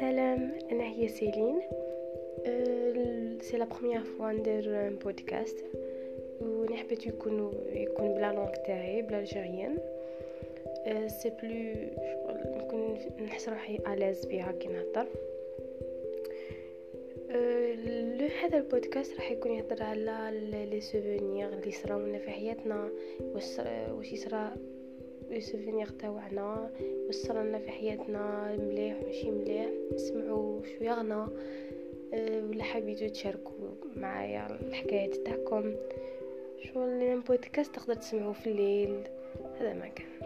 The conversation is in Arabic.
سلام أنا هي سيلين. c'est la première fois ندير بودكاست ونحبت يكون يكون ب la langue تاعي ب l'algérien c'est plus نكون نحس روحي à l'aise بها كي نهضر. لو هذا البودكاست راح يكون يهضر على les souvenirs اللي صراو في حياتنا واش واش يصرا السوفينيغ تاوعنا وصلنا في حياتنا مليح ماشي مليح. نسمعوا شوية غنا آه، ولا حبيتو تشاركوا معايا الحكايات تاعكم. شغل لي بودكاست تقدر تسمعوه في الليل هذا ما كان.